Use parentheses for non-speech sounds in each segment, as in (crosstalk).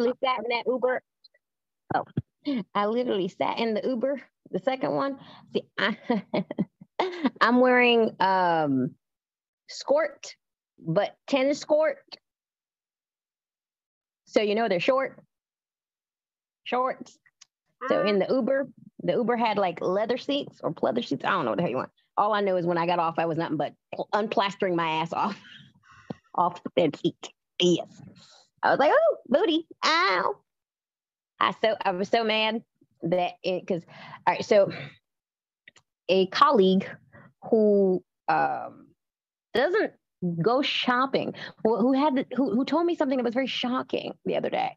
literally sat in that Uber. Oh, I literally sat in the Uber, the second one. See, I, (laughs) I'm wearing um skirt, but tennis skort. So you know they're short, shorts. So in the Uber, the Uber had like leather seats or pleather seats. I don't know what the hell you want. All I know is when I got off, I was nothing but unplastering my ass off, (laughs) off the seat. Yes. I was like, oh, booty, ow. I so I was so mad that it because all right, so a colleague who um doesn't go shopping, who, who had the, who who told me something that was very shocking the other day.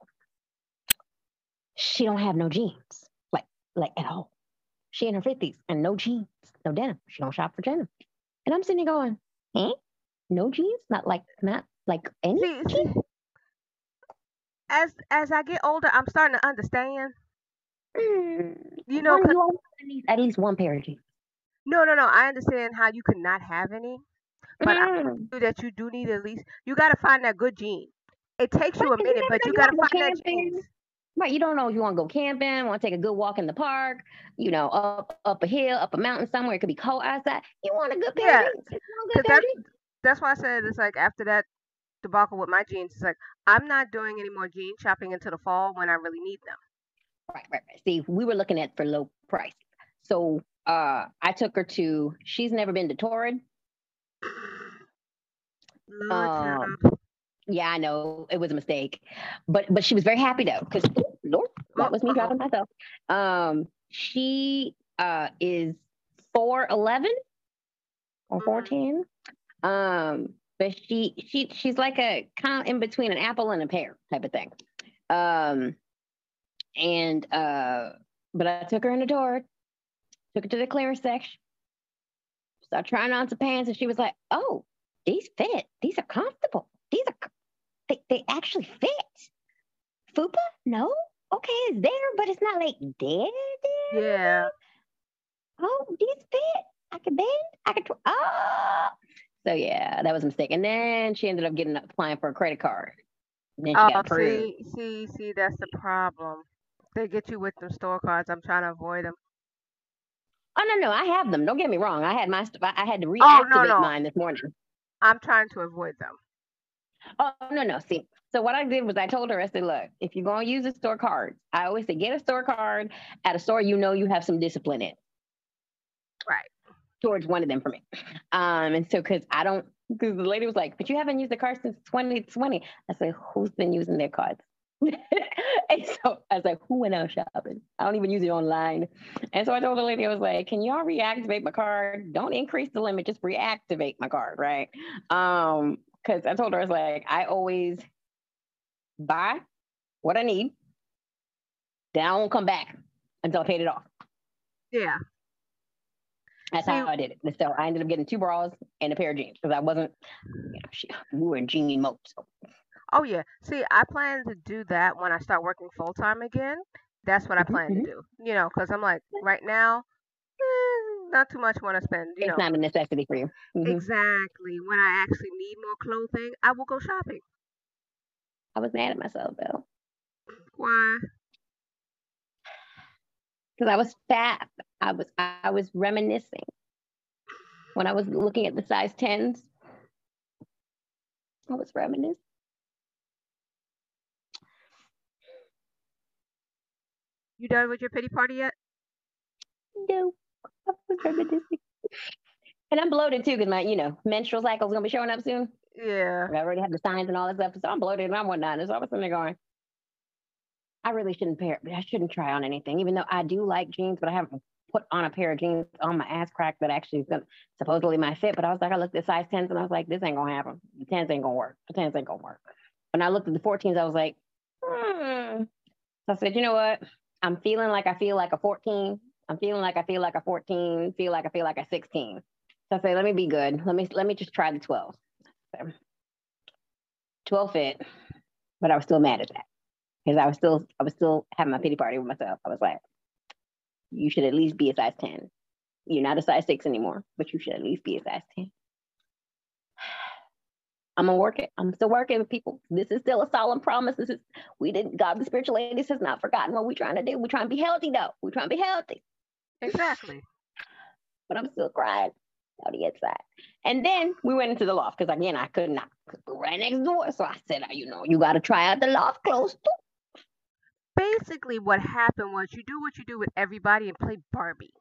She don't have no jeans, like like at all. She in her fifties and no jeans, no denim. She don't shop for denim. And I'm sitting there going, eh? No jeans? Not like not like any See, see, jeans? As as I get older, I'm starting to understand. Mm, You know, you always need at least one pair of jeans. no, no, no. I understand how you could not have any, but I Mm. knew that you do need at least. You got to find that good jean. It takes you a Right, minute, but you you got to wanna go find that camping. jeans. Right, you don't know if you want to go camping, want to take a good walk in the park, you know, up up a hill, up a mountain somewhere. It could be cold outside. You want a good pair Yeah, of jeans. You want a Because good pair of that's jeans. that's why I said it's like after that debacle with my jeans, it's like I'm not doing any more jean shopping into the fall when I really need them. Right, right, right. See, we were looking at for low price. So uh I took her to she's never been to Torrid. Um. Yeah, I know it was a mistake. But but she was very happy though, because Lord, that was me dropping myself. Um she uh is four eleven or Mhm. four ten. Um, but she she she's like a kind of in between an apple and a pear type of thing. Um and uh but I took her in the door, took her to the clearance section, started trying on some pants, and she was like, Oh, these fit. These are comfortable. These are, they, they actually fit. Fupa? No? Okay, it's there, but it's not like dead. there. Yeah. Oh, these fit. I can bend. I can, tw- oh. So yeah, that was a mistake. And then she ended up getting applying for a credit card. And then she Oh, got see, see, see, that's the problem. They get you with them store cards. I'm trying to avoid them. Oh no, no, I have them. Don't get me wrong. I had my I had to reactivate Oh, no, no. mine this morning. I'm trying to avoid them. Oh no, no. See, so what I did was I told her, I said, look, if you're gonna use a store card, I always say get a store card at a store you know you have some discipline in. Right. Towards one of them for me. Um, and so because I don't because the lady was like, but you haven't used the card since 2020. I said, who's been using their cards? (laughs) and so I was like, who went out shopping? I don't even use it online. And so I told the lady, I was like, can y'all reactivate my card? Don't increase the limit, just reactivate my card, right? Um, because I told her I was like, I always buy what I need, then I won't come back until I paid it off. Yeah. That's how I did it. And so I ended up getting two bras and a pair of jeans because I wasn't, you know, she, we were in jean mode. So Oh yeah. See, I plan to do that when I start working full time again. That's what I Mhm, plan mhm. to do. You know, because I'm like right now, eh, not too much want to spend. You it's know, not a necessity for you. Mhm. exactly. When I actually need more clothing, I will go shopping. I was mad at myself though Why? because I was fat. I was I was reminiscing when I was looking at the size tens. I was reminiscing. You done with your pity party yet? No, I was reminiscing. And I'm bloated too because my, you know, menstrual cycle is gonna be showing up soon. Yeah. I already have the signs and all that stuff, so I'm bloated and I'm whatnot. And so I was sitting there going, I really shouldn't pair, but I shouldn't try on anything, even though I do like jeans, but I haven't put on a pair of jeans on my ass crack that actually is gonna supposedly my fit. But I was like, I looked at size 10s and I was like, this ain't gonna happen. The 10s ain't gonna work. The 10s ain't gonna work. When I looked at the 14s, I was like, hmm. So I said, you know what? I'm feeling like I feel like a 14. I'm feeling like I feel like a 14, feel like I feel like a 16. So I say, let me be good. Let me let me just try the 12. So 12 fit, but I was still mad at that. Because I was still I was still having my pity party with myself. I was like, you should at least be a size 10. You're not a size six anymore, but you should at least be a size 10. (sighs) I'm gonna work it. I'm still working with people. This is still a solemn promise. This is we didn't God the spiritual ladies has not forgotten what we're trying to do. We're trying to be healthy though. We're trying to be healthy. Exactly. (sighs) But I'm still crying on the inside. And then we went into the loft because again I could not right next door. So I said, you know, you gotta try out the loft close too. Basically what happened was you do what you do with everybody and play Barbie.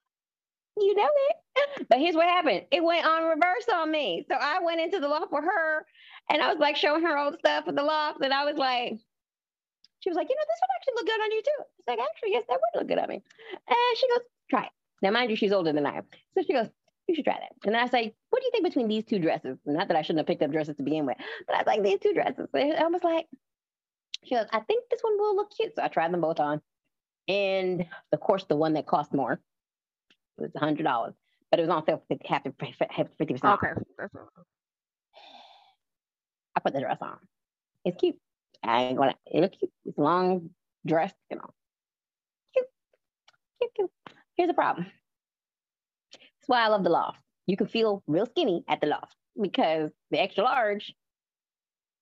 You know it. (laughs) But here's what happened. It went on reverse on me. So I went into the loft for her and I was like showing her old stuff in the loft. And I was like, she was like, you know, this would actually look good on you too. It's like, actually, yes, that would look good on me. And she goes, try it. Now, mind you, she's older than I am. So she goes, you should try that. And I say, what do you think between these two dresses? Not that I shouldn't have picked up dresses to begin with, but I was like, these two dresses. I was like, she goes, I think this one will look cute. So I tried them both on. And of course, the one that cost more was a hundred dollars, but it was on sale for half fifty percent. Okay, that's all. I put the dress on. It's cute. I ain't gonna. It looks cute. It's long dress, you know. Cute, cute, cute. Here's the problem. That's why I love the loft. You can feel real skinny at the loft because the extra large.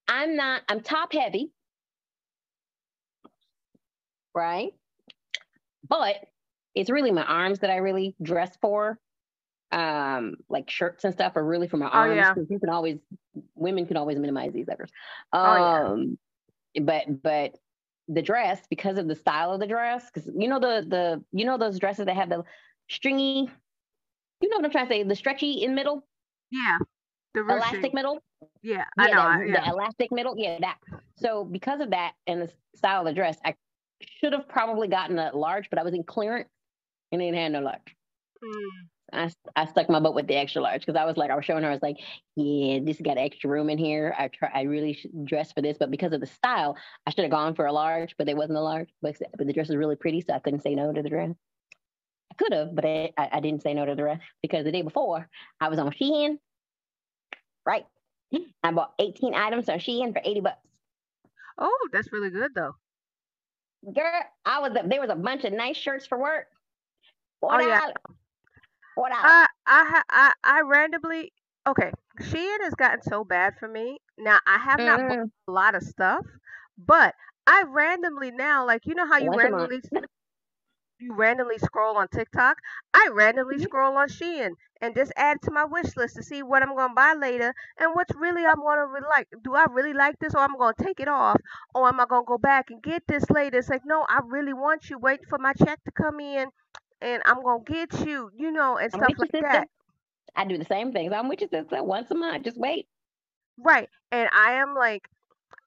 I'm not. I'm top heavy, right? But it's really my arms that I really dress for. Um, like shirts and stuff are really for my arms. Oh, yeah. You can always women can always minimize these letters. Um, Oh, yeah. but but the dress because of the style of the dress, because you know the the you know those dresses that have the stringy, you know what I'm trying to say, the stretchy in middle, Yeah. The elastic middle. Yeah, I Yeah, know. that- I- yeah. the elastic middle. Yeah, that. So because of that and the style of the dress, I should have probably gotten a large, but I was in clearance and didn't have no large. Mm. I, I stuck my butt with the extra large because I was like, I was showing her, I was like, yeah, this got extra room in here. I try, I really should dress for this, but because of the style, I should have gone for a large, but there wasn't a large. But, but the dress was really pretty, so I couldn't say no to the dress. I could have, but I, I, I didn't say no to the dress because the day before I was on Shein, right? I bought 18 items on Shein for 80 bucks. Oh, that's really good though. Girl, I was there was a bunch of nice shirts for work. Four Oh, yeah. Four dollars. I I I I randomly okay. Shein has gotten so bad for me. Now I have not bought Mhm. a lot of stuff, but I randomly now like you know how you Once randomly you randomly scroll on TikTok. I randomly Mhm. scroll on Shein and just add it to my wish list to see what I'm gonna buy later and what's really I'm gonna really like. Do I really like this, or I'm gonna take it off, or am I gonna go back and get this later? It's like no, I really want you. Wait for my check to come in, and I'm gonna get you. You know, and stuff like sister. that. I do the same things. I'm with you, sister. Once a month. Just wait. Right. And I am like,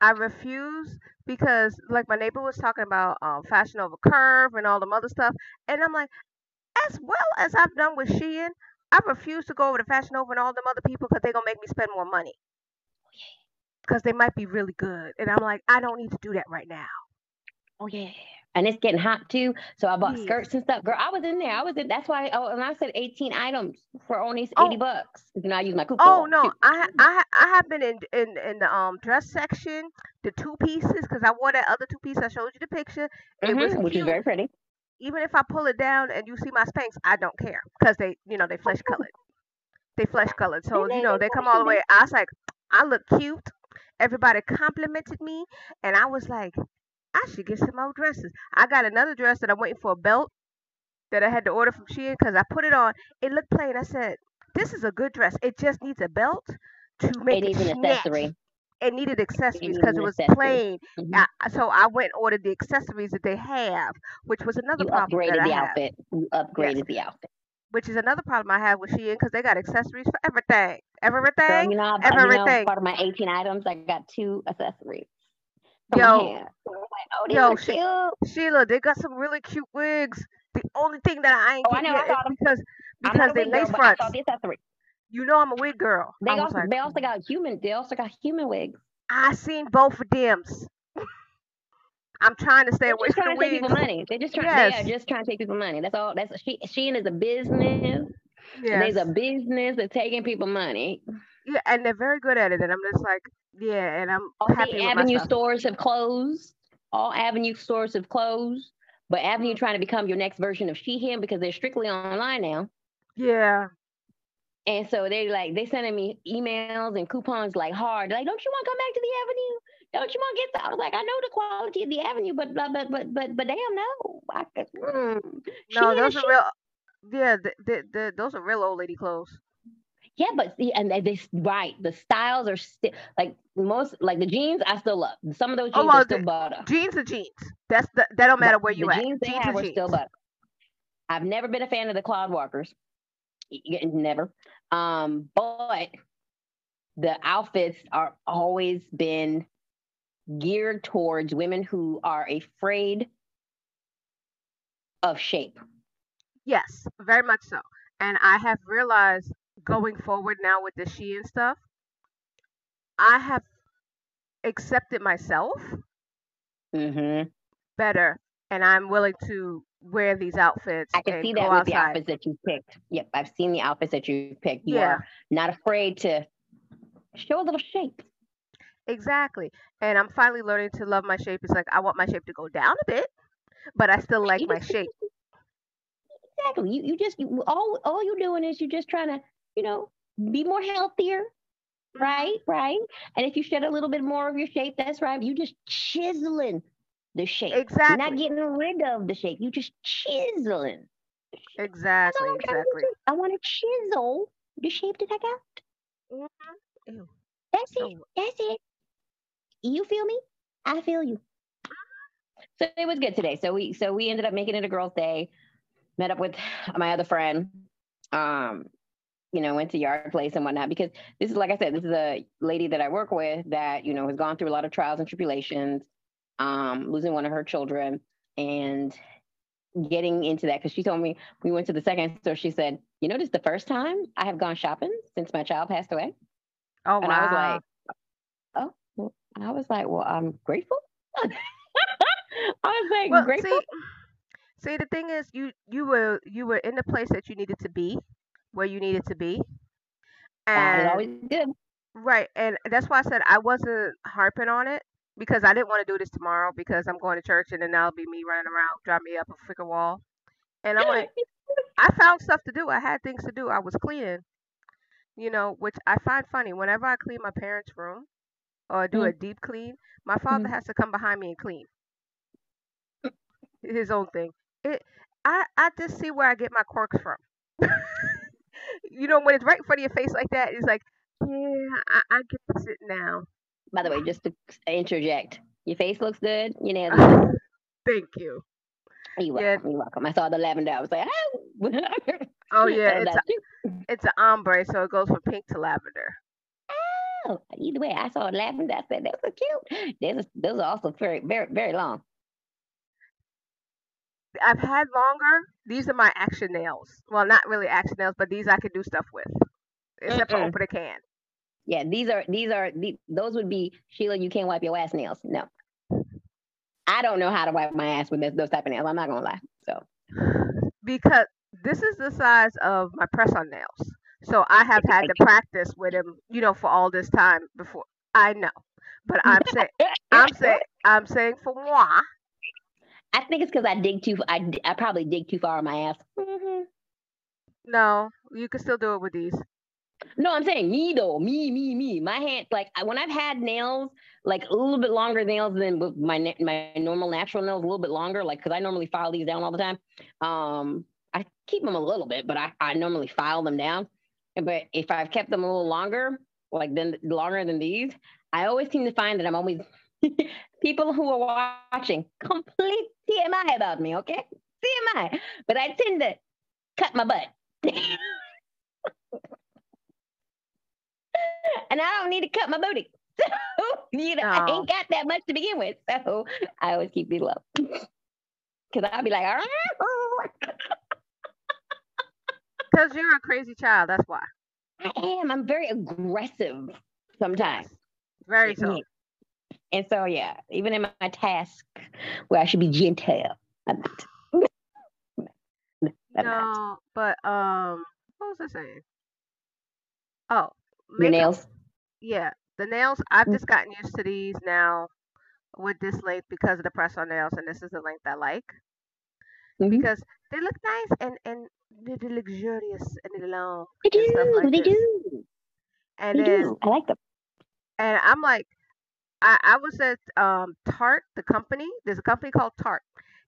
I refuse because, like, my neighbor was talking about um, Fashion Nova Curve and all them other stuff. And I'm like, as well as I've done with Shein, I refuse to go over to Fashion Over and all them other people because they're going to make me spend more money. Because they might be really good. And I'm like, I don't need to do that right now. Oh yeah. And it's getting hot too. So I bought skirts and stuff. Girl, I was in there. I was in that's why oh, and I said 18 items for only 80 Oh. bucks. You know, I use my coupon. Oh no, too. I I I have been in in in the um dress section, the two pieces because I wore that other two piece. I showed you the picture. It was Mhm, which is very pretty. even if I pull it down and you see my Spanx, I don't care because they, you know, they flesh colored. They flesh colored, (laughs) so you know they come all the way. I was like, I look cute. Everybody complimented me, and I was like, I should get some more dresses. I got another dress that I'm waiting for a belt that I had to order from Shein because I put it on. It looked plain. I said, this is a good dress. It just needs a belt to make it, needs an snatch. accessory. It needed accessories because an it was accessory. plain. Mhm. I, so I went and ordered the accessories that they have, which was another You problem that upgraded I the have. outfit. You upgraded the outfit. which is another problem I have with Shein because they got accessories for everything. Girl, Everything. you know, I- you know, everything. part of my 18 items, I got two accessories. Yo, hair. So I was like, oh, these yo, are she- cute. Sheila, they got some really cute wigs. The only thing that I ain't Oh, I get know, I yet is because I'm because not a they wig girl, lace but I fronts. saw the accessory. You know I'm a wig girl. They I was also like, they also got human. They also got human wigs. I seen both of them. I'm trying to stay They're away just from trying to take wigs. people money. They're just trying. Yes. They are just trying to take people money. That's all. That's she. Shein is a business. Yes. There's a business of taking people money. Yeah, and they're very good at it. And I'm just like, yeah, and I'm All happy the Avenue myself. stores have closed. All Avenue stores have closed. But. Avenue trying to become your next version of Shein because they're strictly online now. Yeah. And so they like they sending me emails and coupons like hard, like, don't you want to come back to the avenue? Don't you want to get the I was like, I know the quality of the avenue, but but but but but, but damn no. I, mm, no, those are real yeah, the, the, the, those are real old lady clothes. Yeah, but see, and they, they right, the styles are still like most like the jeans. I still love some of those oh, jeans oh, well, are still butter. Jeans are jeans. That's the, that don't matter where you the at. Jeans they jeans have are still butter. I've never been a fan of the Cloudwalkers. Never. Um, but the outfits are always been geared towards women who are afraid of shape. Yes, very much so. And I have realized going forward now with the Shein stuff, I have accepted myself mm-hmm. better, and I'm willing to wear these outfits. I can see that with outside. the outfits that you picked. Yep, I've seen the outfits that you picked. You yeah. are not afraid to show a little shape. Exactly. And I'm finally learning to love my shape. It's like I want my shape to go down a bit, but I still like my shape. Exactly. You you just you, all all you're doing is you're just trying to, you know, be more healthier. Right, right. And if you shed a little bit more of your shape, that's right. You just chiseling the shape. Exactly. Not getting rid of the shape. You just chiseling. Exactly. Exactly. I want to chisel the shape that I got. Mm-hmm. That's it. Oh. That's it. You feel me? I feel you. So it was good today. So we so we ended up making it a girls' day. Met up with my other friend. Um, you know, went to yard place and whatnot because this is like I said, this is a lady that I work with that you know has gone through a lot of trials and tribulations um, losing one of her children and getting into that because she told me we went to the second store. She said, "You know, this is the first time I have gone shopping since my child passed away." Oh and wow! I was like, "Oh," well, I was like, "Well, I'm grateful." (laughs) I was like, well, "Grateful." See, see, the thing is, you you were you were in the place that you needed to be, where you needed to be, and always did. Right, and that's why I said I wasn't harping on it because I didn't want to do this tomorrow because I'm going to church and then that'll be me running around, drive me up a freaking wall. And I'm like, (laughs) I found stuff to do. I had things to do. I was cleaning, you know, which I find funny. Whenever I clean my parents' room or do mm. a deep clean, my father mm. has to come behind me and clean his own thing. It, I, I just see where I get my quirks from. (laughs) you know, when it's right in front of your face like that, it's like, yeah, I, I get to sit now. By the way, just to interject, your face looks good. You know. (laughs) Thank you. You're welcome. Yeah. You're welcome. I saw the lavender. I was like, oh. oh yeah, (laughs) it's a, it's an ombre, so it goes from pink to lavender. Oh, either way, I saw lavender. I said that was cute. Those, those are also very, very, very long. I've had longer. These are my action nails. Well, not really action nails, but these I can do stuff with, except Mm-mm. for open a can. Yeah, these are these are the, those would be Sheila. You can't wipe your ass nails. No, I don't know how to wipe my ass with this, those type of nails. I'm not gonna lie. So because this is the size of my press on nails, so I have had to practice with them. You know, for all this time before. I know, but I'm saying (laughs) I'm saying I'm saying for moi. I think it's because I dig too. I I probably dig too far on my ass. Mm-hmm. No, you can still do it with these. No, I'm saying me though. Me, me, me. My hand, like when I've had nails, like a little bit longer nails than my my normal natural nails, a little bit longer, like because I normally file these down all the time. Um, I keep them a little bit, but I, I normally file them down. But if I've kept them a little longer, like then longer than these, I always seem to find that I'm always (laughs) people who are watching complete TMI about me. Okay, TMI. But I tend to cut my butt. (laughs) and I don't need to cut my booty. (laughs) So, you know, I oh. ain't got that much to begin with. So I always keep these low. Because I'll be like, all right. because you're a crazy child. That's why. I am. I'm very aggressive sometimes. Very so. And so, yeah, even in my task where I should be gentle, (laughs) I'm not. no, but um, what was I saying? Oh, your nails? Yeah, the nails. I've mm. just gotten used to these now with this length because of the press on nails, and this is the length I like. mm-hmm. because they look nice and and they're luxurious and they're long. They do. Like they this. do. And they then, do. I like them. And I'm like, I, I was at um Tarte, the company. There's a company called Tarte.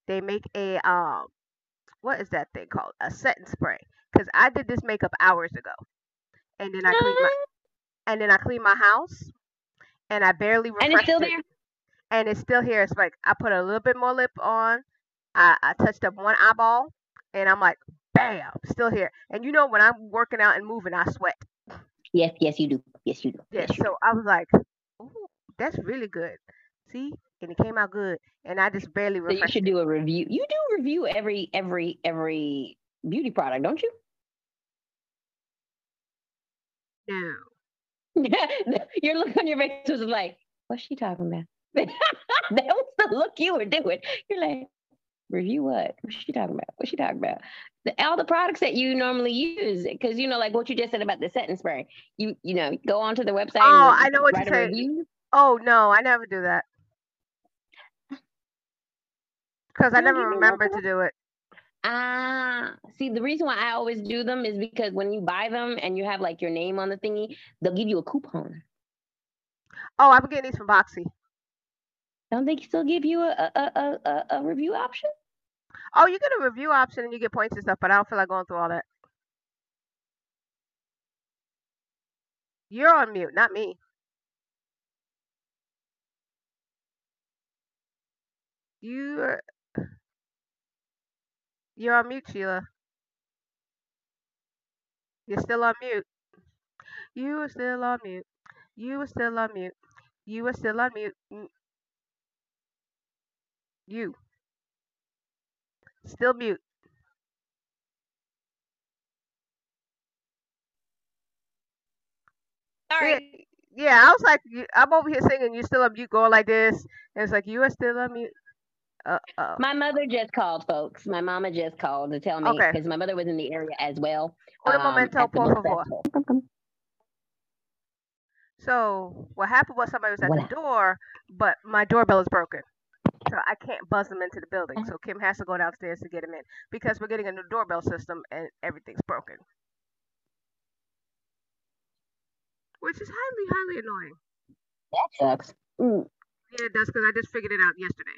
They make a um, what is that thing called? A setting spray. Because I did this makeup hours ago, and then I cleaned my, and then I cleaned my house, and I barely refreshed and it's still it. there. And it's still here. It's like I put a little bit more lip on. I, I touched up one eyeball, and I'm like, bam, still here. And you know when I'm working out and moving, I sweat. Yes, yes, you do. Yes, you do. Yes. yes so do. I was like, Ooh, that's really good. See, and it came out good, and I just barely. So you should do a review. You do review every every every beauty product, don't you? No. (laughs) your look on your face was like, what's she talking about? (laughs) that was the look you were doing. You're like, review what? What's she talking about? What's she talking about? The, all the products that you normally use, because you know, like what you just said about the setting spray. You you know, go onto the website. Oh, I know what you're saying. Oh no, I never do that because I never remember to do it. Ah, see, the reason why I always do them is because when you buy them and you have like your name on the thingy, they'll give you a coupon. Oh, I'm getting these from Boxy. Don't they still give you a a, a, a, a review option? Oh, you get a review option and you get points and stuff, but I don't feel like going through all that. You're on mute, not me. You're you're on mute, Sheila. You're still on mute. You are still on mute. You are still on mute. You are still on mute. You. Still mute. Sorry. Yeah, yeah, I was like, I'm over here singing. you're still on mute, going like this, and it's like you are still on mute. Uh-oh. My mother just called, folks. My mama just called to tell me because okay. my mother was in the area as well. Un um, momento, por favor. So what happened was somebody was at what? the door, but my doorbell is broken. So I can't buzz them into the building. So Kim has to go downstairs to get him in because we're getting a new doorbell system and everything's broken. Which is highly, highly annoying. That sucks. Mm. Yeah, it does because I just figured it out yesterday.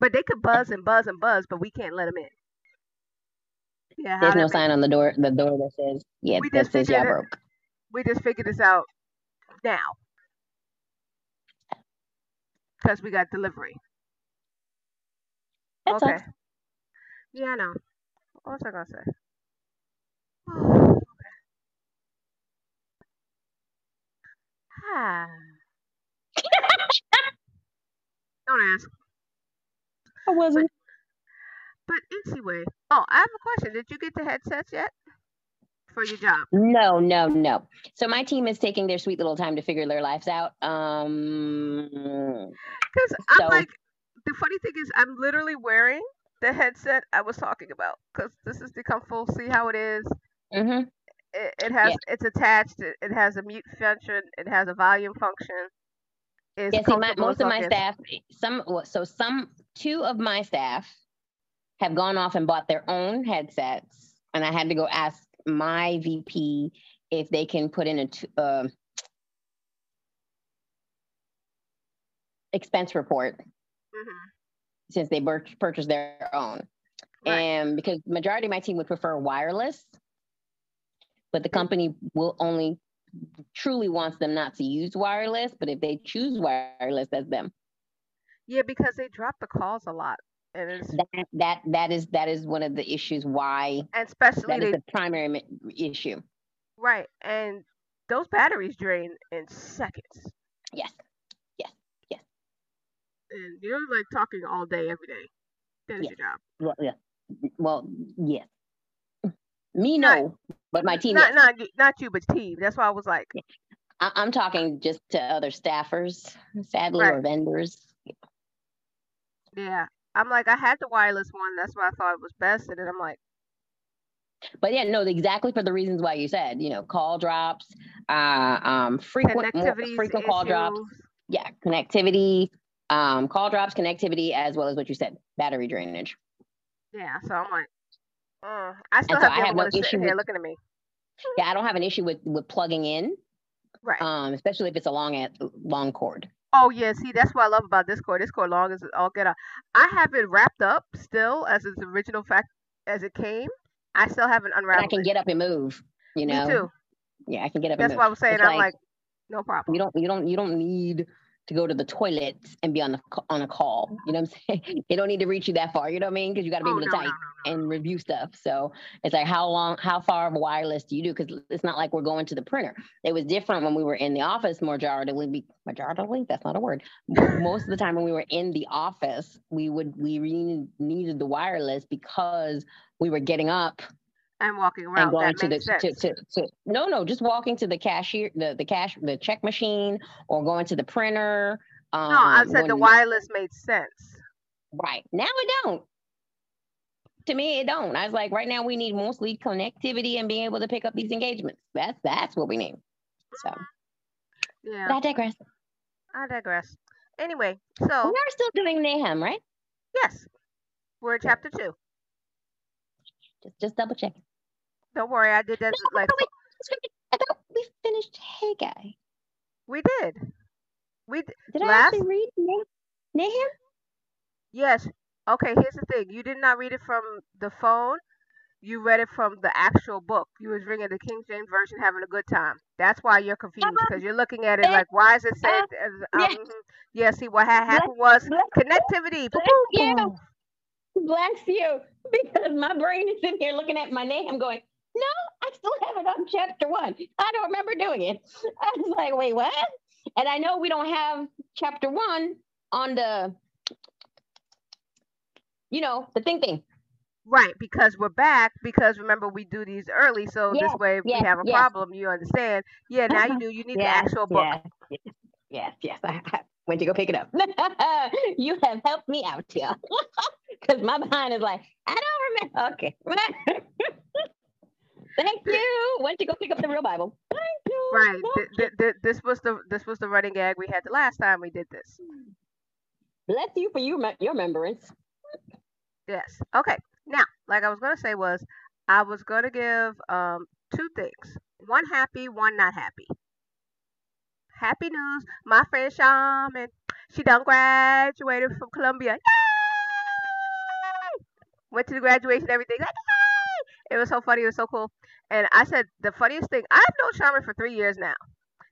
But they could buzz and buzz and buzz, but we can't let them in. Yeah, There's no sign on the door. The door that says, "Yeah, we that says yeah broke." We just figured this out now because we got delivery. That okay. Sucks. Yeah, I know. What was I gonna say? (sighs) okay. Ah. (sighs) (sighs) Don't ask. I wasn't. But, but anyway, oh, I have a question. Did you get the headsets yet for your job? No, no, no. So my team is taking their sweet little time to figure their lives out. Um, because so, I'm like, the funny thing is, I'm literally wearing the headset I was talking about because this is the come full. See how it is. Mm-hmm. It, it has yeah. it's attached. It, it has a mute function. It has a volume function is yeah, see, my, most of my staff, some so some two of my staff have gone off and bought their own headsets, and I had to go ask my VP if they can put in a uh, expense report mm-hmm. since they bur- purchased their own. Right. And because majority of my team would prefer wireless, but the company will only truly wants them not to use wireless, but if they choose wireless, that's them. Yeah, because they drop the calls a lot. And it's, that, that that is that is one of the issues why and especially that they, is the primary issue. Right. And those batteries drain in seconds. Yes. Yes. Yes. And you're like talking all day every day. That is yes. your job. Well, yeah. Well, yes. Me, no, not, but my team. Not, not, not you, but team. That's why I was like. I, am talking just to other staffers, sadly, right. or vendors. Yeah, I'm like, I had the wireless one. That's why I thought it was best, and then I'm like. But yeah, no, exactly for the reasons why you said, you know, call drops, uh, um, frequent, more, frequent call drops. Yeah, connectivity, um, call drops, connectivity, as well as what you said, battery drainage. Yeah, so I'm like, uh, I still And so have I have no issue with looking at me. yeah, I don't have an issue with with plugging in, Right. um, especially if it's a long at long cord. Oh yeah, see that's what I love about this cord. This cord long as all get out. I have it wrapped up still as its original fact as it came. I still haven't And I can it. get up and move. You know. Me too. Yeah, I can get up That's and what I move. was saying. It's I'm like, like, no problem. you don't you don't you don't need to go to the toilet and be on the on a call. You know what I'm (laughs) saying? They don't need to reach you that far. You know what I mean? Because you got to be Oh able no, to no, no, type no. and review stuff. So it's like how long, how far of wireless do you do? Because it's not like we're going to the printer. It was different when we were in the office. Majority, be majority. That's not a word. Most of the time when we were in the office, we would we really needed the wireless because we were getting up And walking around. and going That to the to, to, to no no just walking to the cashier the the cash the check machine or going to the printer um no, I said the wireless made sense. right. Now it don't. To me it don't. I was like right now we need mostly connectivity and being able to pick up these engagements. That's that's what we need. So Yeah, but i digress. I digress. Anyway, so we are still doing Naham right? Yes, we're in chapter two. just just double check Don't worry, I did that like i thought we finished hey guy we did. We d- did i Last- actually read Nah- Naham yes. Okay, here's the thing. You did not read it from the phone. You read it from the actual book. You was reading the King James version, having a good time. That's why you're confused because you're looking at it like, why is it said? uh, um, yeah. yeah. See, what had happened was connectivity. Bless you. Bless you, (laughs) because my brain is sitting here looking at my name. I'm going, no, I still have it on chapter one. I don't remember doing it. (laughs) I was like, wait, what? And I know we don't have chapter one on the, you know, the thing thing. Right, because we're back. Because remember, we do these early, so this way, if yes, we have a yes. problem, you understand. Yeah, now you uh-huh. do. You need the actual book. Yes, yes, yes. I I went to go pick it up. (laughs) you have helped me out here. Because (laughs) my behind is like, I don't remember. Okay. Thank you. Went you go pick up the real Bible. Thank you. Right. Th- th- th- this was the this was the running gag we had the last time we did this. Bless you for you, your remembrance. Yes. Okay. Now, like I was gonna say was, I was gonna give um two things. One happy, one not happy. Happy news. My friend Shaman, she done graduated from Columbia. Yay! Went to the graduation, everything. Like, yay! It was so funny. It was so cool. And I said the funniest thing. I've known Shaman for three years now.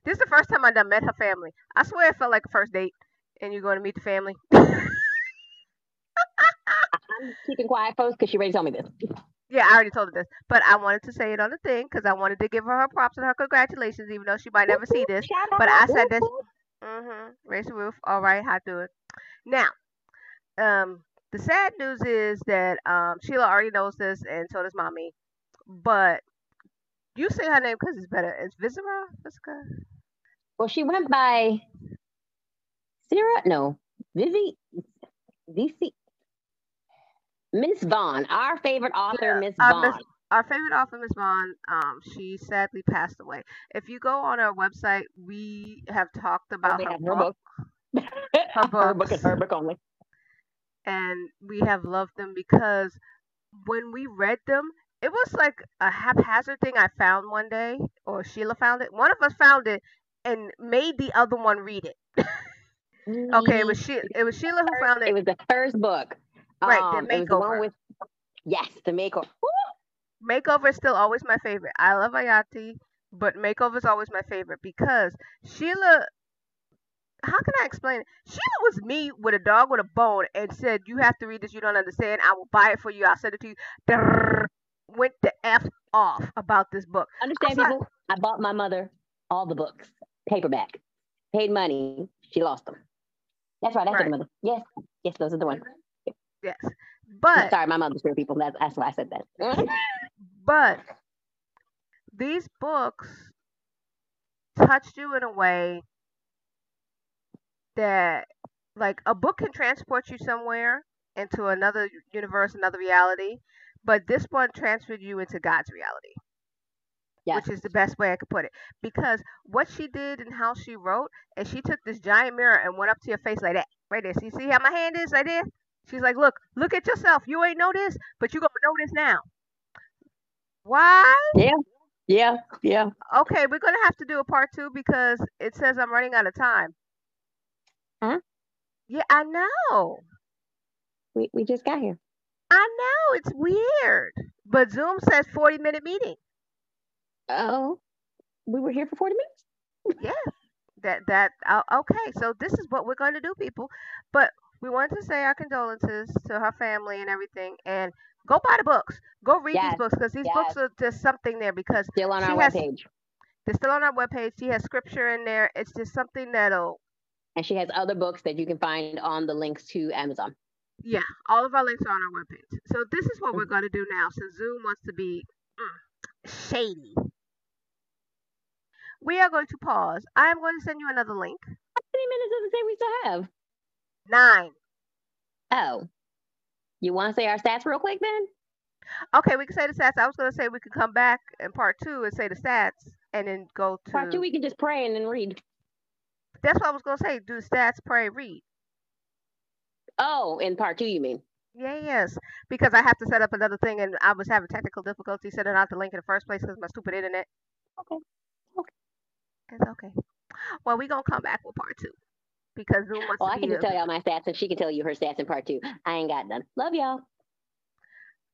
This is the first time I done met her family. I swear it felt like a first date. And you're going to meet the family. (laughs) I'm keeping quiet, folks, because she already told me this. Yeah, I already told her this, but I wanted to say it on the thing because I wanted to give her her props and her congratulations, even though she might never see this. But I said this-. Mm-hmm. Raise the roof. All right, how do it. Now, um, the sad news is that um Sheila already knows this, and so does mommy. But you say her name because it's better. It's Visera. Visca. Well, she went by Sarah. No, Vivi. VC. Miss Vaughn, our favorite author, Yeah, Miss uh, Vaughn. Our favorite author, Miss Vaughn, um, she sadly passed away. If you go on our website, we have talked about we her have her book, book. Her (laughs) her book and her book only. and we have loved them because when we read them, it was like a haphazard thing I found one day, or Sheila found it. One of us found it and made the other one read it. (laughs) Okay, it was she- it was Sheila who found It it. was the first book. Right, the Um, it was the one makeover. with yes, the makeover. Makeover is still always my favorite. I love Ayati, but Makeover is always my favorite because Sheila. How can I explain it? Sheila was me with a dog with a bone and said, "You have to read this. You don't understand. I will buy it for you. I'll send it to you." Went the f off about this book. Understand, I people? I bought my mother all the books, paperback, paid money. She lost them. That's right. That's Right. the mother. Yes, yes, those are the ones. Yes, but Sorry, my mother's for people. That's that's why I said that. (laughs) but these books touched you in a way that like a book can transport you somewhere into another universe another reality but this one transferred you into god's reality yes. which is the best way i could put it because what she did and how she wrote and she took this giant mirror and went up to your face like that right there so you see how my hand is right there She's like, look, look at yourself. You ain't know this, but you gonna know this now. Why? Yeah. Yeah. Yeah. Okay, we're gonna have to do a part two because it says I'm running out of time. Huh? Yeah, I know. We we just got here. I know. It's weird. But Zoom says 40 minute meeting. Oh, we were here for 40 minutes? Yeah. That that uh, okay. So this is what we're going to do, people. But we want to say our condolences to her family and everything, and go buy the books. Go read Yes, these books because these yes. books are just something there because Still on She our has- webpage. they're still on our webpage. She has scripture in there. It's just something that'll And she has other books that you can find on the links to Amazon. Yeah, all of our links are on our webpage. So this is what we're going to do now since Zoom wants to be mm, shady. We are going to pause. I am going to send you another link. How many minutes does it say we still have? Nine. Oh. You want to say our stats real quick then? Okay, we can say the stats. I was going to say we could come back in part two and say the stats and then go to. Part two, we can just pray and then read. That's what I was going to say. Do stats, pray, read. Oh, in part two, you mean? Yeah, yes. Because I have to set up another thing and I was having technical difficulty setting out the link in the first place because my stupid internet. Okay. Okay. It's okay. Well, we're going to come back with part two because Zoom wants Well, to I can just tell y'all my stats and she can tell you her stats in part two. I ain't got none. Love y'all.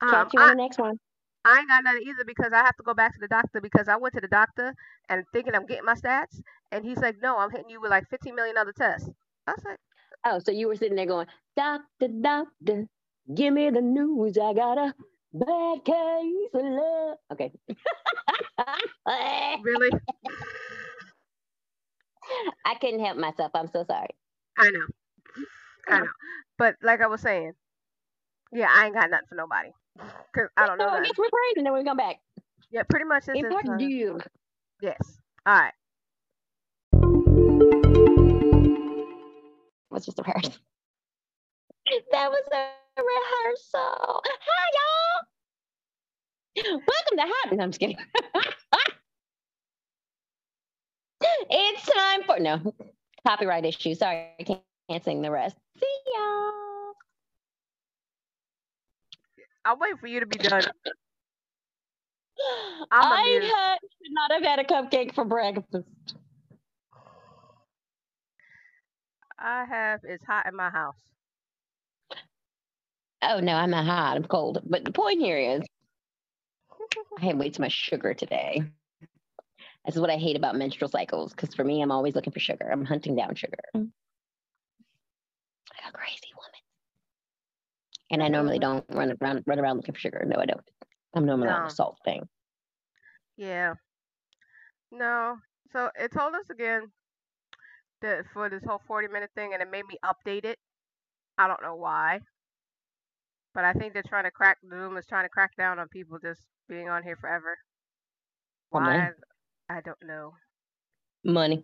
Um, Catch you I, on the next one. I ain't got none either because I have to go back to the doctor because I went to the doctor and thinking I'm getting my stats, and he's like, "No, I'm hitting you with like 15 million other tests." I was like, Oh, so you were sitting there going, Doctor, doctor, give me the news. I got a bad case of love. Okay. (laughs) "Really? I couldn't help myself. I'm so sorry. I know, I know." But like I was saying, yeah, I ain't got nothing for nobody because I don't know So I guess we're praying and then we come back. Yeah, pretty much this In is. uh, two. yes. All right. What's just a rehearsal. That was a rehearsal. Hi, y'all. Welcome to Hot. No, I'm just kidding. (laughs) it's time for no copyright issue. Sorry, I can't, can't sing the rest. See y'all. I'll wait for you to be done. (laughs) I'm I had, should not have had a cupcake for breakfast. I have it's hot in my house. Oh no, I'm not hot. I'm cold. But the point here is, I had way too much sugar today. This is what I hate about menstrual cycles. Because for me, I'm always looking for sugar. I'm hunting down sugar. Mm. Like a crazy woman. And I normally don't run around run around looking for sugar. No, I don't. I'm normally on No. a salt thing. Yeah. No. So it told us again that for this whole 40 minute thing, and it made me update it. I don't know why. But I think they're trying to crack, Zoom is trying to crack down on people just being on here forever. Well, Why? man. I don't know. Money.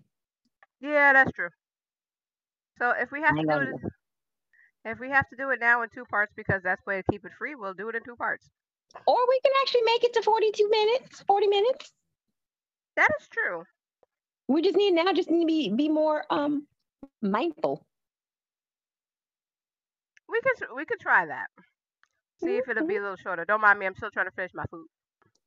Yeah, that's true. So if we have to do it, if we have to do it now in two parts because that's way to keep it free, we'll do it in two parts. Or we can actually make it to 42 minutes, 40 minutes. That is true. We just need now just need to be be more um mindful. We could we could try that. See if it'll be a little shorter. Don't mind me. I'm still trying to finish my food.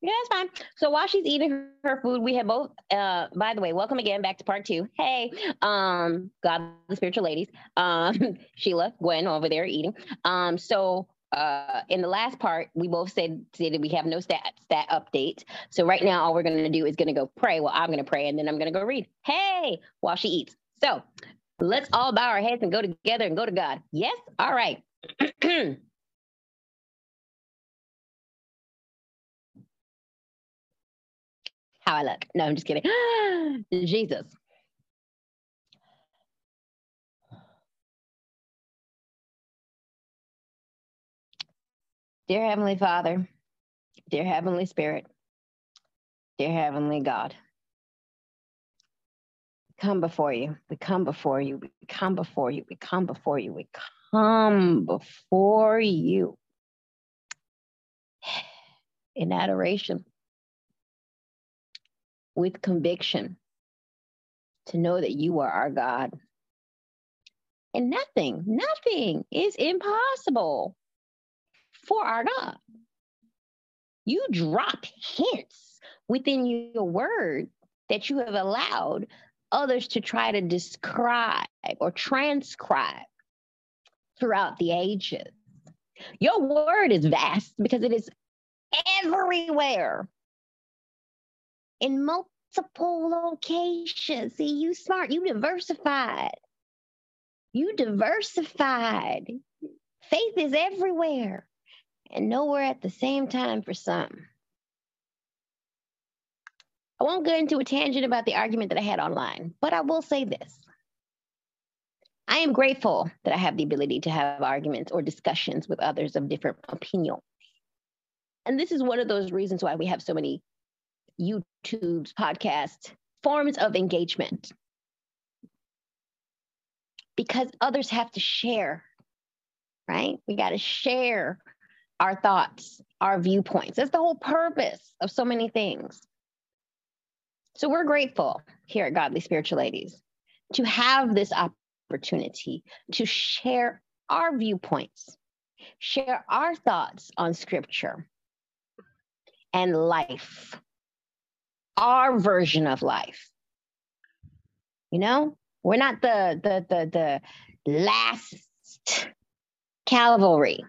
Yeah, that's fine. So while she's eating her- food, we have both. Uh, by the way, welcome again back to part two. Hey, um, God, the spiritual ladies, um, (laughs) Sheila, Gwen over there eating. Um, so uh, in the last part, we both said said that we have no stat stat update. So right now, all we're gonna do is gonna go pray. Well, I'm gonna pray, and then I'm gonna go read. Hey, while she eats. So let's all bow our heads and go together and go to God. Yes. All right. (clears throat) how I look. No, I'm just kidding. (gasps) Jesus. Dear Heavenly Father, dear Heavenly Spirit, dear Heavenly God, come before you. We come before you. We come before you. We come before you. We come before you in adoration with conviction to know that you are our God. And nothing, nothing is impossible for our God. You drop hints within your word that you have allowed others to try to describe or transcribe throughout the ages. Your word is vast because it is everywhere in multiple locations. See, you smart, you diversified. You diversified. Faith is everywhere and nowhere at the same time for some. I won't go into a tangent about the argument that I had online, but I will say this. I am grateful that I have the ability to have arguments or discussions with others of different opinions. And this is one of those reasons why we have so many YouTube's, podcasts, forms of engagement. Because others have to share, right? We got to share our thoughts, our viewpoints. That's the whole purpose of so many things. So we're grateful here at Godly Spiritual Ladies to have this opportunity to share our viewpoints, share our thoughts on scripture and life, our version of life. You know, we're not the the the the last cavalry.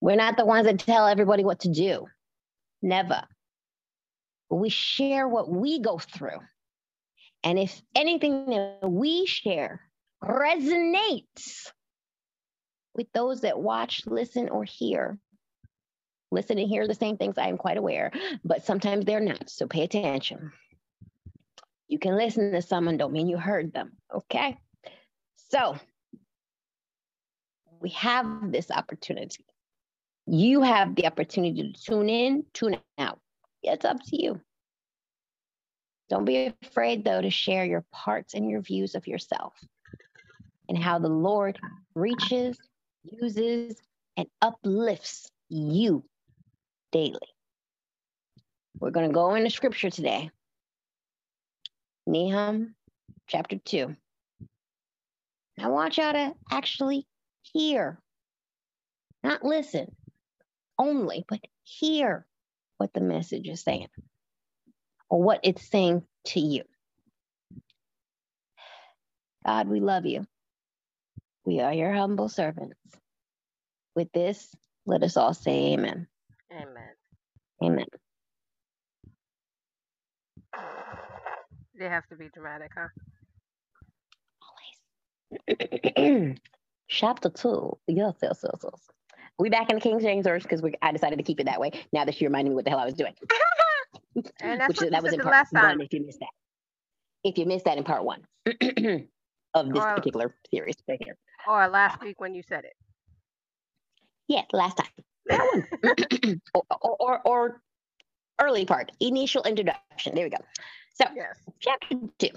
We're not the ones that tell everybody what to do. Never. We share what we go through. And if anything that we share resonates with those that watch, listen, or hear, listen and hear the same things, I am quite aware, but sometimes they're not. So pay attention. You can listen to someone, don't mean you heard them. Okay. So we have this opportunity you have the opportunity to tune in, tune out. It's up to you. Don't be afraid, though, to share your parts and your views of yourself and how the Lord reaches, uses, and uplifts you daily. We're going to go into scripture today. Nahum chapter 2. I want y'all to actually hear, not listen, only, but hear what the message is saying or what it's saying to you. God, we love you. We are your humble servants. With this, let us all say amen. Amen. Amen. They have to be dramatic, huh? Always. (clears throat) Chapter two. Yes, yes, yes, yes. We back in the King James version because I decided to keep it that way. Now that you reminded me what the hell I was doing. (laughs) and that's Which, that was in part one. If you missed that, if you missed that in part one (clears throat) of this or, particular series right here, or last week when you said it. Yeah, last time. That one. (clears throat) or, or, or, early part, initial introduction. There we go. So, yes. chapter two.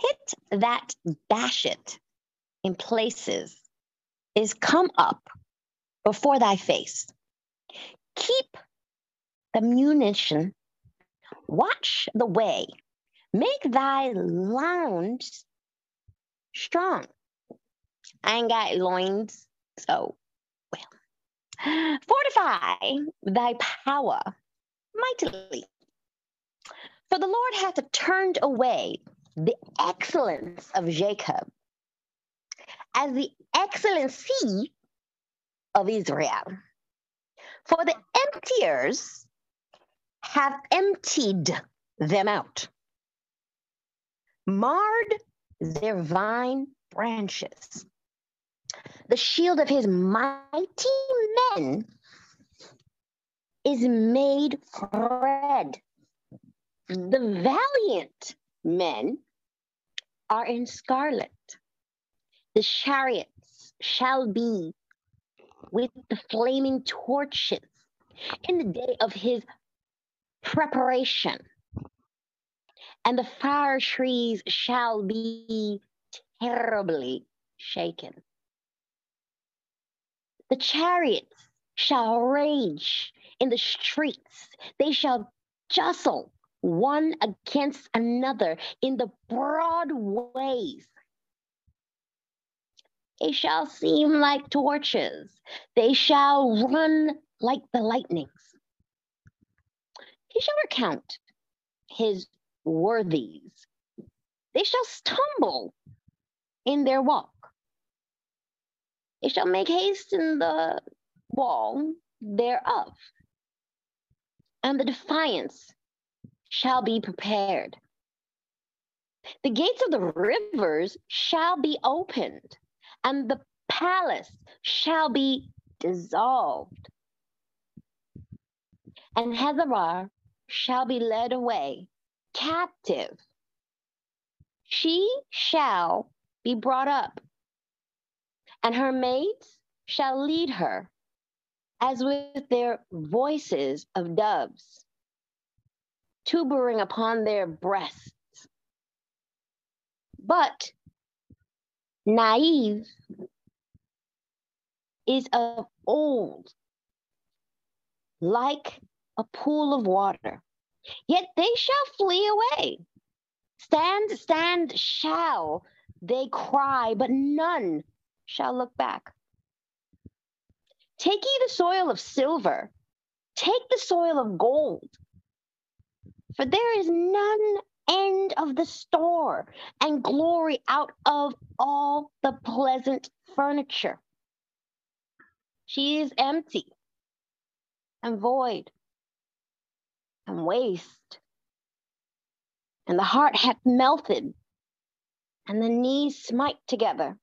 hit that dash it in places is come up before thy face. Keep the munition, watch the way, make thy loins strong. I ain't got loins, so well. Fortify thy power mightily. For the Lord hath turned away the excellence of Jacob as the excellency of Israel. For the emptiers have emptied them out, marred their vine branches. The shield of his mighty men is made red. The valiant men are in scarlet. The chariots shall be with the flaming torches in the day of his preparation. And the fire trees shall be terribly shaken. The chariots shall rage in the streets, they shall jostle one against another in the broad ways. They shall seem like torches. They shall run like the lightnings. He shall recount his worthies. They shall stumble in their walk. They shall make haste in the wall thereof, and the defiance shall be prepared. The gates of the rivers shall be opened, and the palace shall be dissolved. And Huzzab shall be led away captive. She shall be brought up, and her maids shall lead her, as with their voices of doves, tabering upon their breasts. But Nineveh is of old, like a pool of water. Yet they shall flee away. Stand, stand shall they cry, but none shall look back. Take ye the soil of silver, take the soil of gold, for there is none end of the store, and glory out of all the pleasant furniture. She is empty and void and waste, and the heart hath melted, and the knees smite together,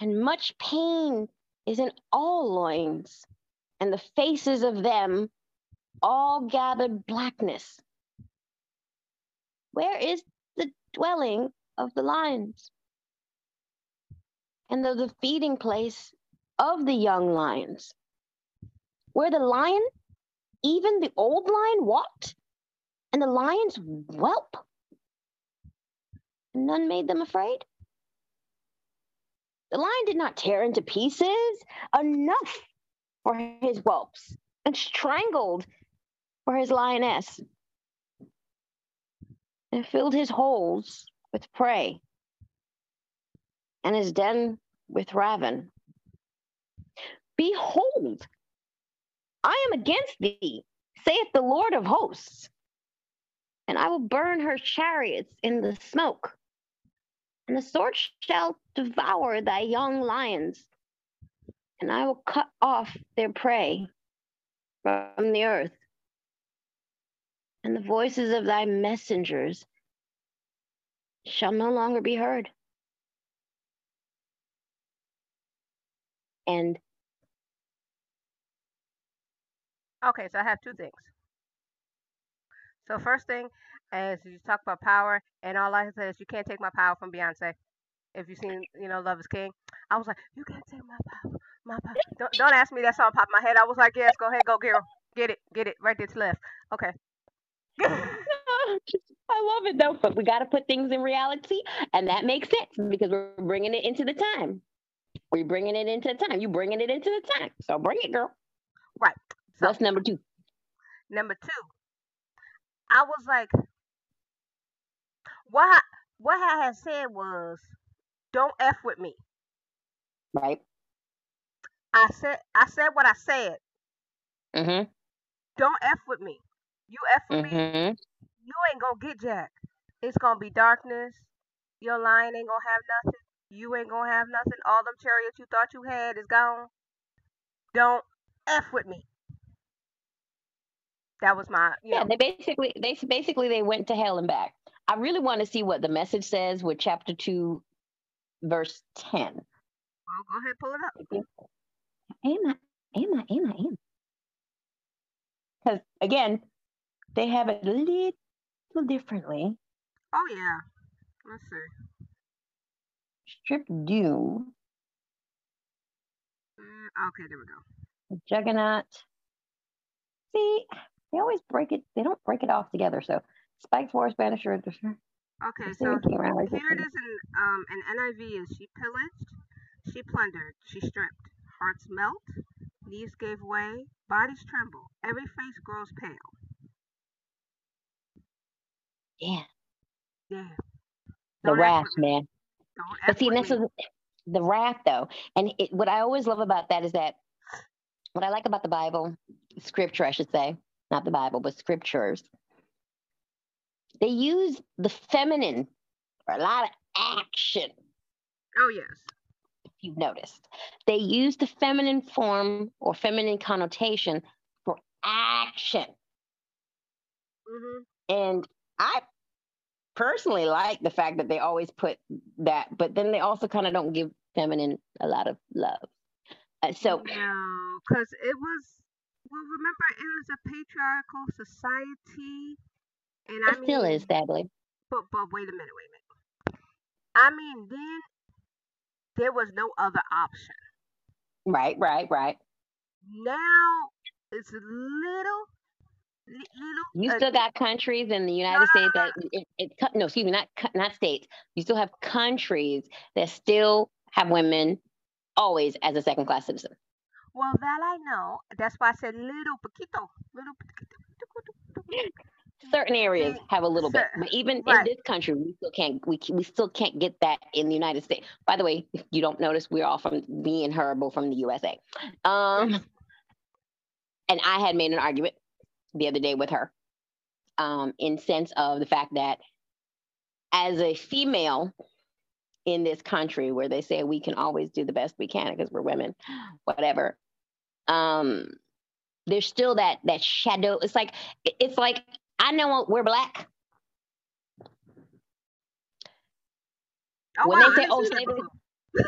and much pain is in all loins, and the faces of them all gathered blackness. Where is the dwelling of the lions? And the, the feeding place of the young lions? Where the lion, even the old lion, walked, and the lions whelp? And none made them afraid? The lion did not tear into pieces enough for his whelps, and strangled for his lioness and filled his holes with prey and his den with raven. Behold, I am against thee, saith the Lord of hosts, and I will burn her chariots in the smoke, and the sword shall devour thy young lions, and I will cut off their prey from the earth and the voices of thy messengers shall no longer be heard. And okay, so I have two things. So first thing is you talk about power, and all I said is you can't take my power from Beyonce. If you've seen, you know, Love Is King, I was like, you can't take my power, my power. Don't, don't ask me that song pop my head. I was like, yes, go ahead, go girl, get it, get it, right there to left. Okay, (laughs) I love it though, but we got to put things in reality, and that makes sense because we're bringing it into the time. We're bringing it into the time. You bringing it into the time, so bring it, girl. Right. So, What's number two? Number two, I was like, what? What I had said was, don't f with me. Right. I said, I said what I said. Mhm. Don't f with me. You F with mm-hmm. me, you ain't gonna get Jack. It's gonna be darkness. Your line ain't gonna have nothing. You ain't gonna have nothing. All them chariots you thought you had is gone. Don't F with me. That was my yeah. Know. They basically they basically they went to hell and back. I really want to see what the message says with chapter two, verse ten. Oh, go ahead, pull it up. Am I? Am I? Am I? Am? Because again, they have it a little differently. Oh yeah. Let's see. Strip Doom. Uh, okay, there we go. Juggernaut. See, they always break it. They don't break it off together. So Spike Force Banisher. Okay, so here it is in um in NIV is she pillaged, she plundered, she stripped, hearts melt, knees gave way, bodies tremble, every face grows pale. Yeah. Yeah. The Don't wrath, man. Don't But see, this is the wrath, though. And it, what I always love about that is that what I like about the Bible, scripture, I should say, not the Bible, but scriptures, they use the feminine for a lot of action. Oh yes. If you've noticed, they use the feminine form or feminine connotation for action. hmm And I personally like the fact that they always put that, but then they also kind of don't give feminine a lot of love. Uh, so, No, because it was. Well, remember, it was a patriarchal society, and I it still mean, is, sadly. but but wait a minute, wait a minute. I mean, then there was no other option. Right, right, right. Now it's a little, little. You uh, still got countries in the United no, States that it, it, no, excuse me, not not states. You still have countries that still have women always as a second class citizen. Well, that I know. That's why I said little poquito, little poquito. (laughs) Certain areas have a little bit, but even in this country, we still can't we we still can't get that in the United States. By the way, if you don't notice, we're all from me and her both from the USA. Um, (laughs) and I had made an argument the other day with her, um, in sense of the fact that as a female in this country where they say we can always do the best we can because we're women, whatever. Um, there's still that that shadow. It's like it's like I know we're black. Oh When wow, they say, "Oh, slavery,"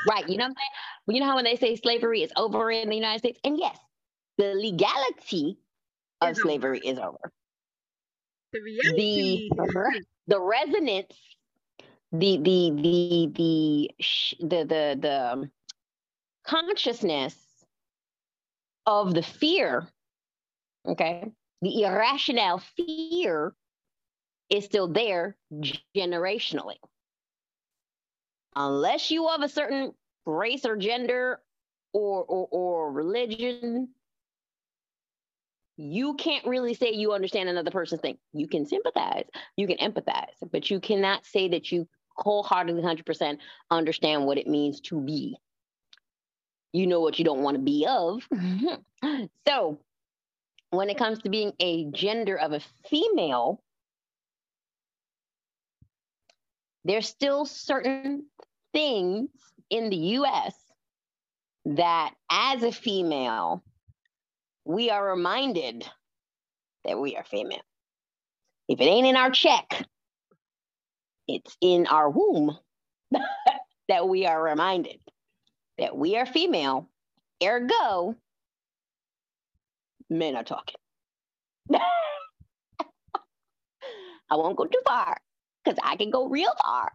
right? You know what I'm saying? You know how when they say slavery is over in the United States, and yes, the legality of It's over. slavery is over. The reality. the (laughs) the resonance, the the the the the the the consciousness of the fear, okay, the irrational fear is still there generationally. Unless you of a certain race or gender or, or, or religion, you can't really say you understand another person's thing. You can sympathize, you can empathize, but you cannot say that you wholeheartedly 100% understand what it means to be. You know what you don't want to be of. Mm-hmm. so, when it comes to being a gender of a female, there's still certain things in the US that as a female, we are reminded that we are female. If it ain't in our check, it's in our womb (laughs) that we are reminded that we are female. Ergo, men are talking. (laughs) I won't go too far because I can go real far.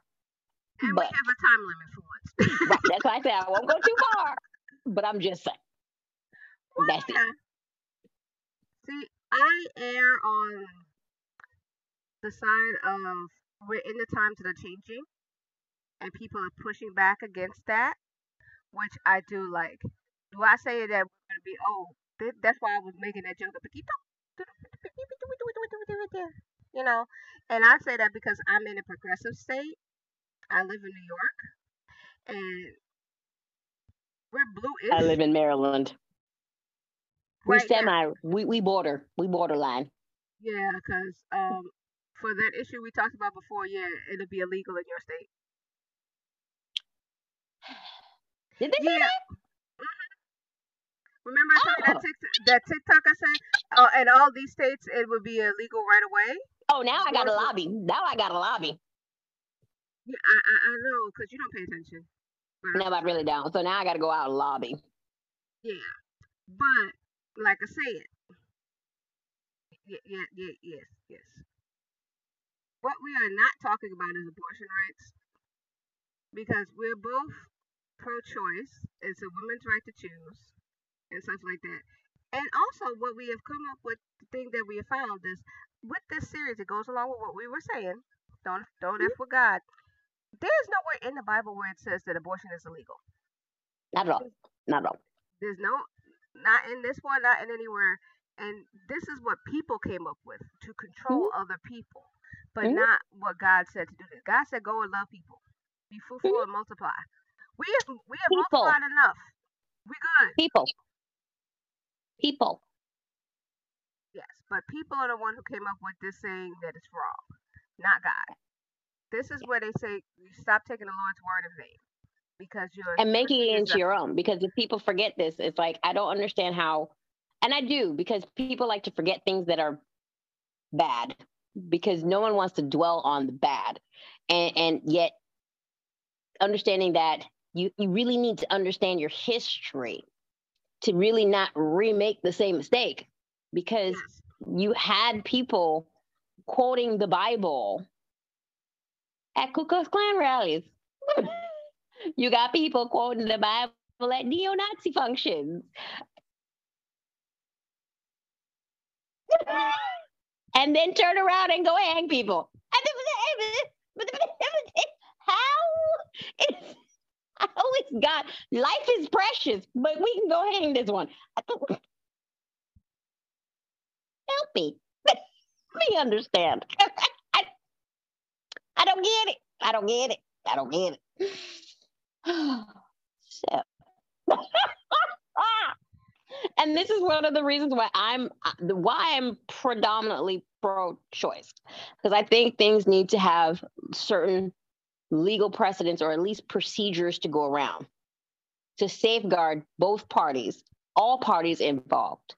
And But we have a time limit for once. (laughs) right, that's why I said I won't go too far. But I'm just saying. Well, That's it. See, I err on the side of we're in the times that are changing, and people are pushing back against that, which I do like. Do I say that we're gonna be old? th- That's why I was making that joke. You know, and I say that because I'm in a progressive state. I live in New York, and we're blue-ish. I live in Maryland. We right now. semi we, we border. We borderline. Yeah, because um, for that issue we talked about before, yeah, it'll be illegal in your state. Did they say Yeah. that? Remember I that, Oh. that TikTok I said? Uh, in all these states, it would be illegal right away. Oh, now I got a lobby. Now I got a lobby. Yeah, I, I, I know, because you don't pay attention. But No, I really don't. So now I got to go out and lobby. Yeah, but like I said, yeah, yeah, yeah, yes, yes. What we are not talking about is abortion rights because we're both pro-choice. It's a woman's right to choose and stuff like that. And also, what we have come up with, the thing that we have found is with this series, it goes along with what we were saying. Don't don't f with God. There's nowhere in the Bible where it says that abortion is illegal. Not at all. Not at all. There's no, not in this one, not in anywhere. And this is what people came up with to control other people. but mm-hmm. not what God said to do. This. God said, "Go and love people, be fruitful mm-hmm. and multiply." We have, we have people. multiplied enough. We good. People. People. Yes, but people are the one who came up with this saying that it's wrong, not God. This is where they say you stop taking the Lord's word in vain because you're and making it into your own. Because if people forget this, it's like I don't understand how, and I do because people like to forget things that are bad because no one wants to dwell on the bad, and and yet understanding that you you really need to understand your history to really not remake the same mistake because you had people quoting the Bible at Ku Klux Klan rallies. (laughs) you got people quoting the Bible at neo-Nazi functions. (laughs) and then turn around and go hang people. How? It's, I always got life is precious, but we can go hang this one. Help me. (laughs) Let me understand. (laughs) I, I don't get it. I don't get it. I don't get it. (sighs) so. (laughs) and this is one of the reasons why I'm why I'm predominantly pro-choice because I think things need to have certain legal precedents or at least procedures to go around to safeguard both parties, all parties involved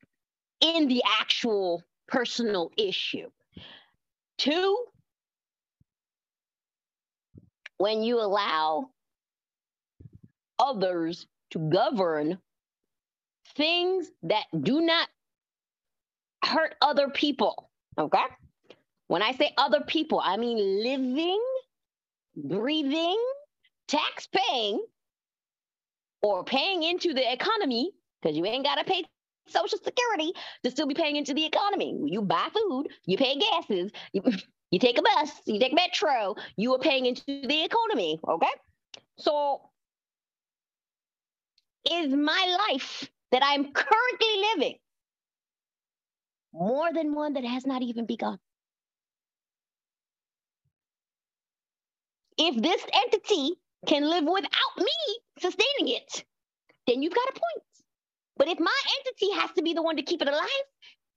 in the actual personal issue. Two, when you allow others to govern things that do not hurt other people. Okay. When I say other people, I mean living, breathing, tax paying, or paying into the economy, because you ain't got to pay Social Security to still be paying into the economy. You buy food, you pay gases, you, (laughs) you take a bus, you take metro, you are paying into the economy. Okay. So, is my life that I'm currently living more than one that has not even begun? If this entity can live without me sustaining it, then you've got a point. But if my entity has to be the one to keep it alive,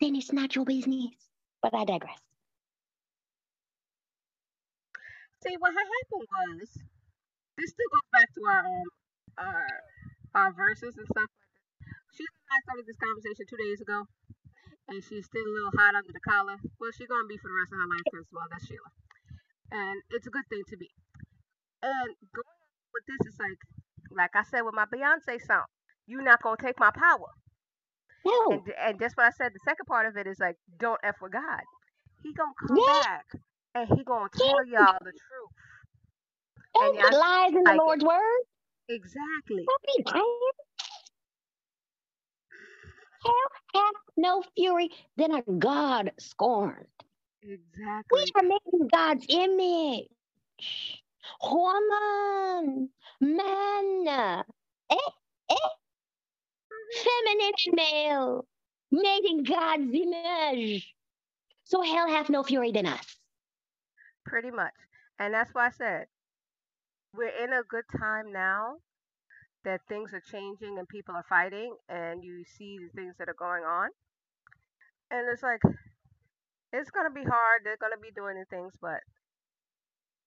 then it's not your business. But I digress. See, what had happened was this still goes back to our um our our verses and stuff. She and I started this conversation two days ago, and she's still a little hot under the collar. Well, she's gonna be for the rest of her life because well, that's Sheila, and it's a good thing to be. And going with this is like, like I said with my Beyonce song you're not gonna take my power. No. And, and that's what I said. The second part of it is like, don't f with God. He gonna come yeah. back and he gonna tell yeah. y'all the truth. Don't and put lies in the Lord's it. word. Exactly. Hell hath no fury than a God scorned. Exactly. We are making God's image. Woman, man, eh, eh, feminine and male, made in God's image. So hell hath no fury than us. Pretty much. And that's why I said we're in a good time now that things are changing and people are fighting and you see the things that are going on. And it's like it's gonna be hard, they're gonna be doing the things, but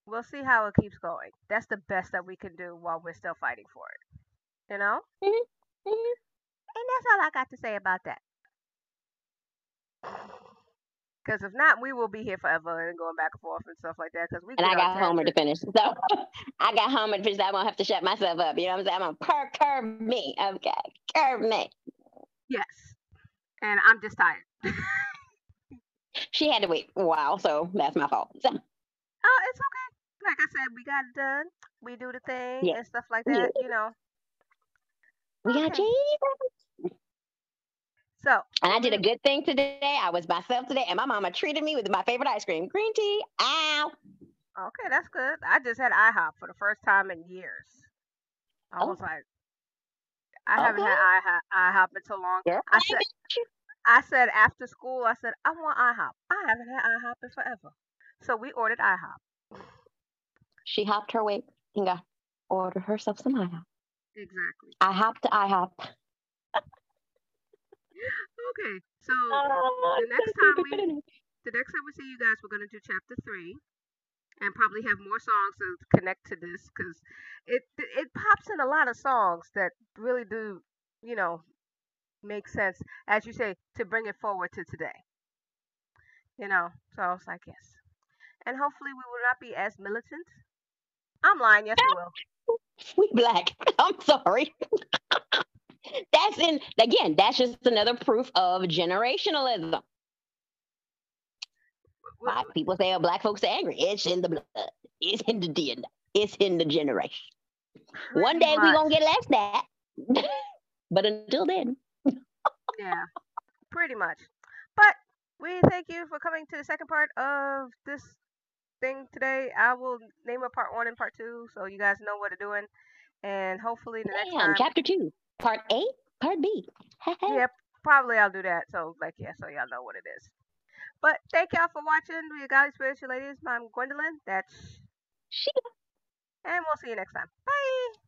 we'll see how it keeps going. That's the best that we can do while we're still fighting for it. You know? Mm-hmm. Mm-hmm. And that's all I got to say about that. Because if not, we will be here forever and going back and forth and stuff like that. Because we and (laughs) I got homework to finish, so I got homework to finish. I'm gonna have to shut myself up. You know what I'm saying? I'm gonna per curve me. Okay, curve me. Yes, and I'm just tired. (laughs) she had to wait a while, so that's my fault. So. Oh, it's okay. Like I said, we got it done. We do the thing yeah. and stuff like that. Yeah. You know. We okay. got Jesus. So, and I did a good thing today. I was myself today, and my mama treated me with my favorite ice cream, green tea. Ow. Okay, that's good. I just had IHOP for the first time in years. I oh. was like, I okay. haven't had IHOP, IHOP in so long. Girl, I said, I said after school, I said I want IHOP. I haven't had IHOP in forever. So we ordered IHOP. She hopped her way and got ordered herself some IHOP. Exactly. I hopped to IHOP. (laughs) Okay, so (laughs) oh, the next time we the next time we see you guys, we're gonna do chapter three, and probably have more songs to connect to this because it it pops in a lot of songs that really do you know make sense as you say to bring it forward to today. You know, so I was like yes, and hopefully we will not be as militant. I'm lying. Yes, we will. (laughs) We black. (laughs) I'm sorry. (laughs) that's in again, that's just another proof of generationalism. Why people say oh, black folks are angry. It's in the blood. It's in the DNA. It's in the generation. One day we're gonna get less that. but until then. Yeah. Pretty much. But we thank you for coming to the second part of this thing today. I will name a part one and part two so you guys know what to doing. And hopefully the Damn, next time. Chapter two. Part A, part B. (laughs) yep, probably I'll do that. So like yeah, so y'all know what it is. But thank y'all for watching. We got spiritual ladies. I'm Gwendolyn. That's she. And we'll see you next time. Bye.